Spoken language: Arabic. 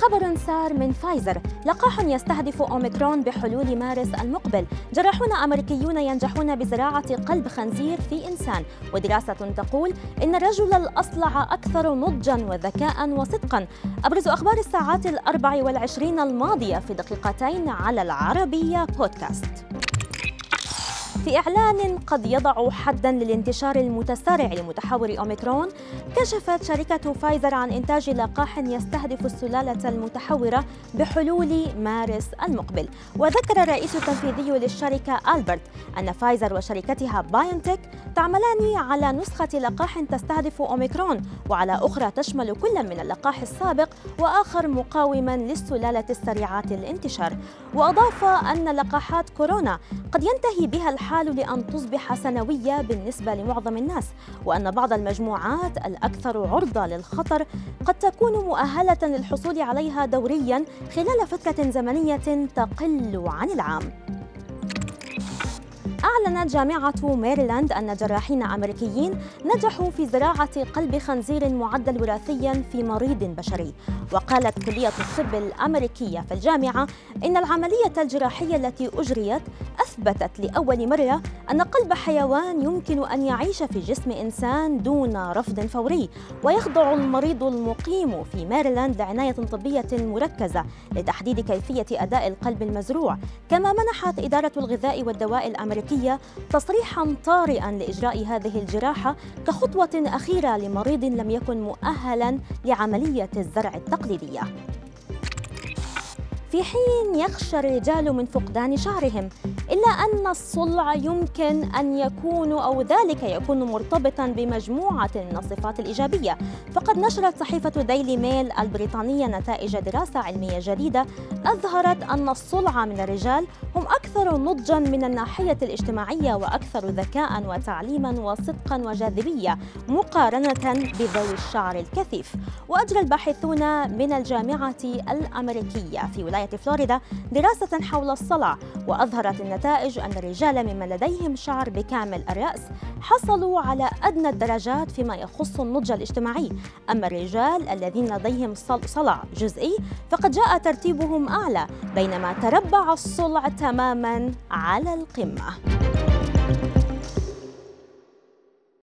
خبر سار من فايزر. لقاح يستهدف أوميكرون بحلول مارس المقبل. جراحون أمريكيون ينجحون بزراعة قلب خنزير في إنسان. ودراسة تقول إن الرجل الأصلع أكثر نضجا وذكاء وصدقا. أبرز أخبار الساعات الأربع والعشرين الماضية في دقيقتين على العربية بودكاست. في إعلان قد يضع حدا للانتشار المتسارع لمتحور أوميكرون كشفت شركة فايزر عن إنتاج لقاح يستهدف السلالة المتحورة بحلول مارس المقبل. وذكر الرئيس التنفيذي للشركة ألبرت أن فايزر وشريكتها بايونتك تعملان على نسخة لقاح تستهدف أوميكرون وعلى أخرى تشمل كل من اللقاح السابق وآخر مقاوما للسلالة السريعة الانتشار وأضاف أن لقاحات كورونا قد ينتهي بها الحال لأن تصبح سنوية بالنسبة لمعظم الناس وأن بعض المجموعات الأكثر عرضة للخطر قد تكون مؤهلة للحصول عليها دوريا خلال فترة زمنية تقل عن العام. أعلنت جامعة ميريلاند أن جراحين أمريكيين نجحوا في زراعة قلب خنزير معدل وراثيا في مريض بشري. وقالت كلية الطب الأمريكية في الجامعة إن العملية الجراحية التي أجريت أثبتت لأول مرة أن قلب حيوان يمكن أن يعيش في جسم إنسان دون رفض فوري. ويخضع المريض المقيم في ميريلاند لعناية طبية مركزة لتحديد كيفية أداء القلب المزروع. كما منحت إدارة الغذاء والدواء الأمريكية تصريحا طارئا لإجراء هذه الجراحة كخطوة أخيرة لمريض لم يكن مؤهلا لعملية الزرع التقليدية. في حين يخشى الرجال من فقدان شعرهم إلا أن الصلع يمكن أن يكون أو ذلك يكون مرتبطا بمجموعة من الصفات الإيجابية. فقد نشرت صحيفة ديلي ميل البريطانية نتائج دراسة علمية جديدة أظهرت أن الصلع من الرجال هم أكثر نضجا من الناحية الاجتماعية وأكثر ذكاء وتعليما وصدقا وجاذبية مقارنة بذوي الشعر الكثيف. وأجرى الباحثون من الجامعة الأمريكية في ولاية فلوريدا دراسة حول الصلع وأظهرت النتائج أن الرجال ممن لديهم شعر بكامل الرأس حصلوا على أدنى الدرجات فيما يخص النضج الاجتماعي. أما الرجال الذين لديهم صلع جزئي فقد جاء ترتيبهم أعلى بينما تربع الصلع تماما على القمة.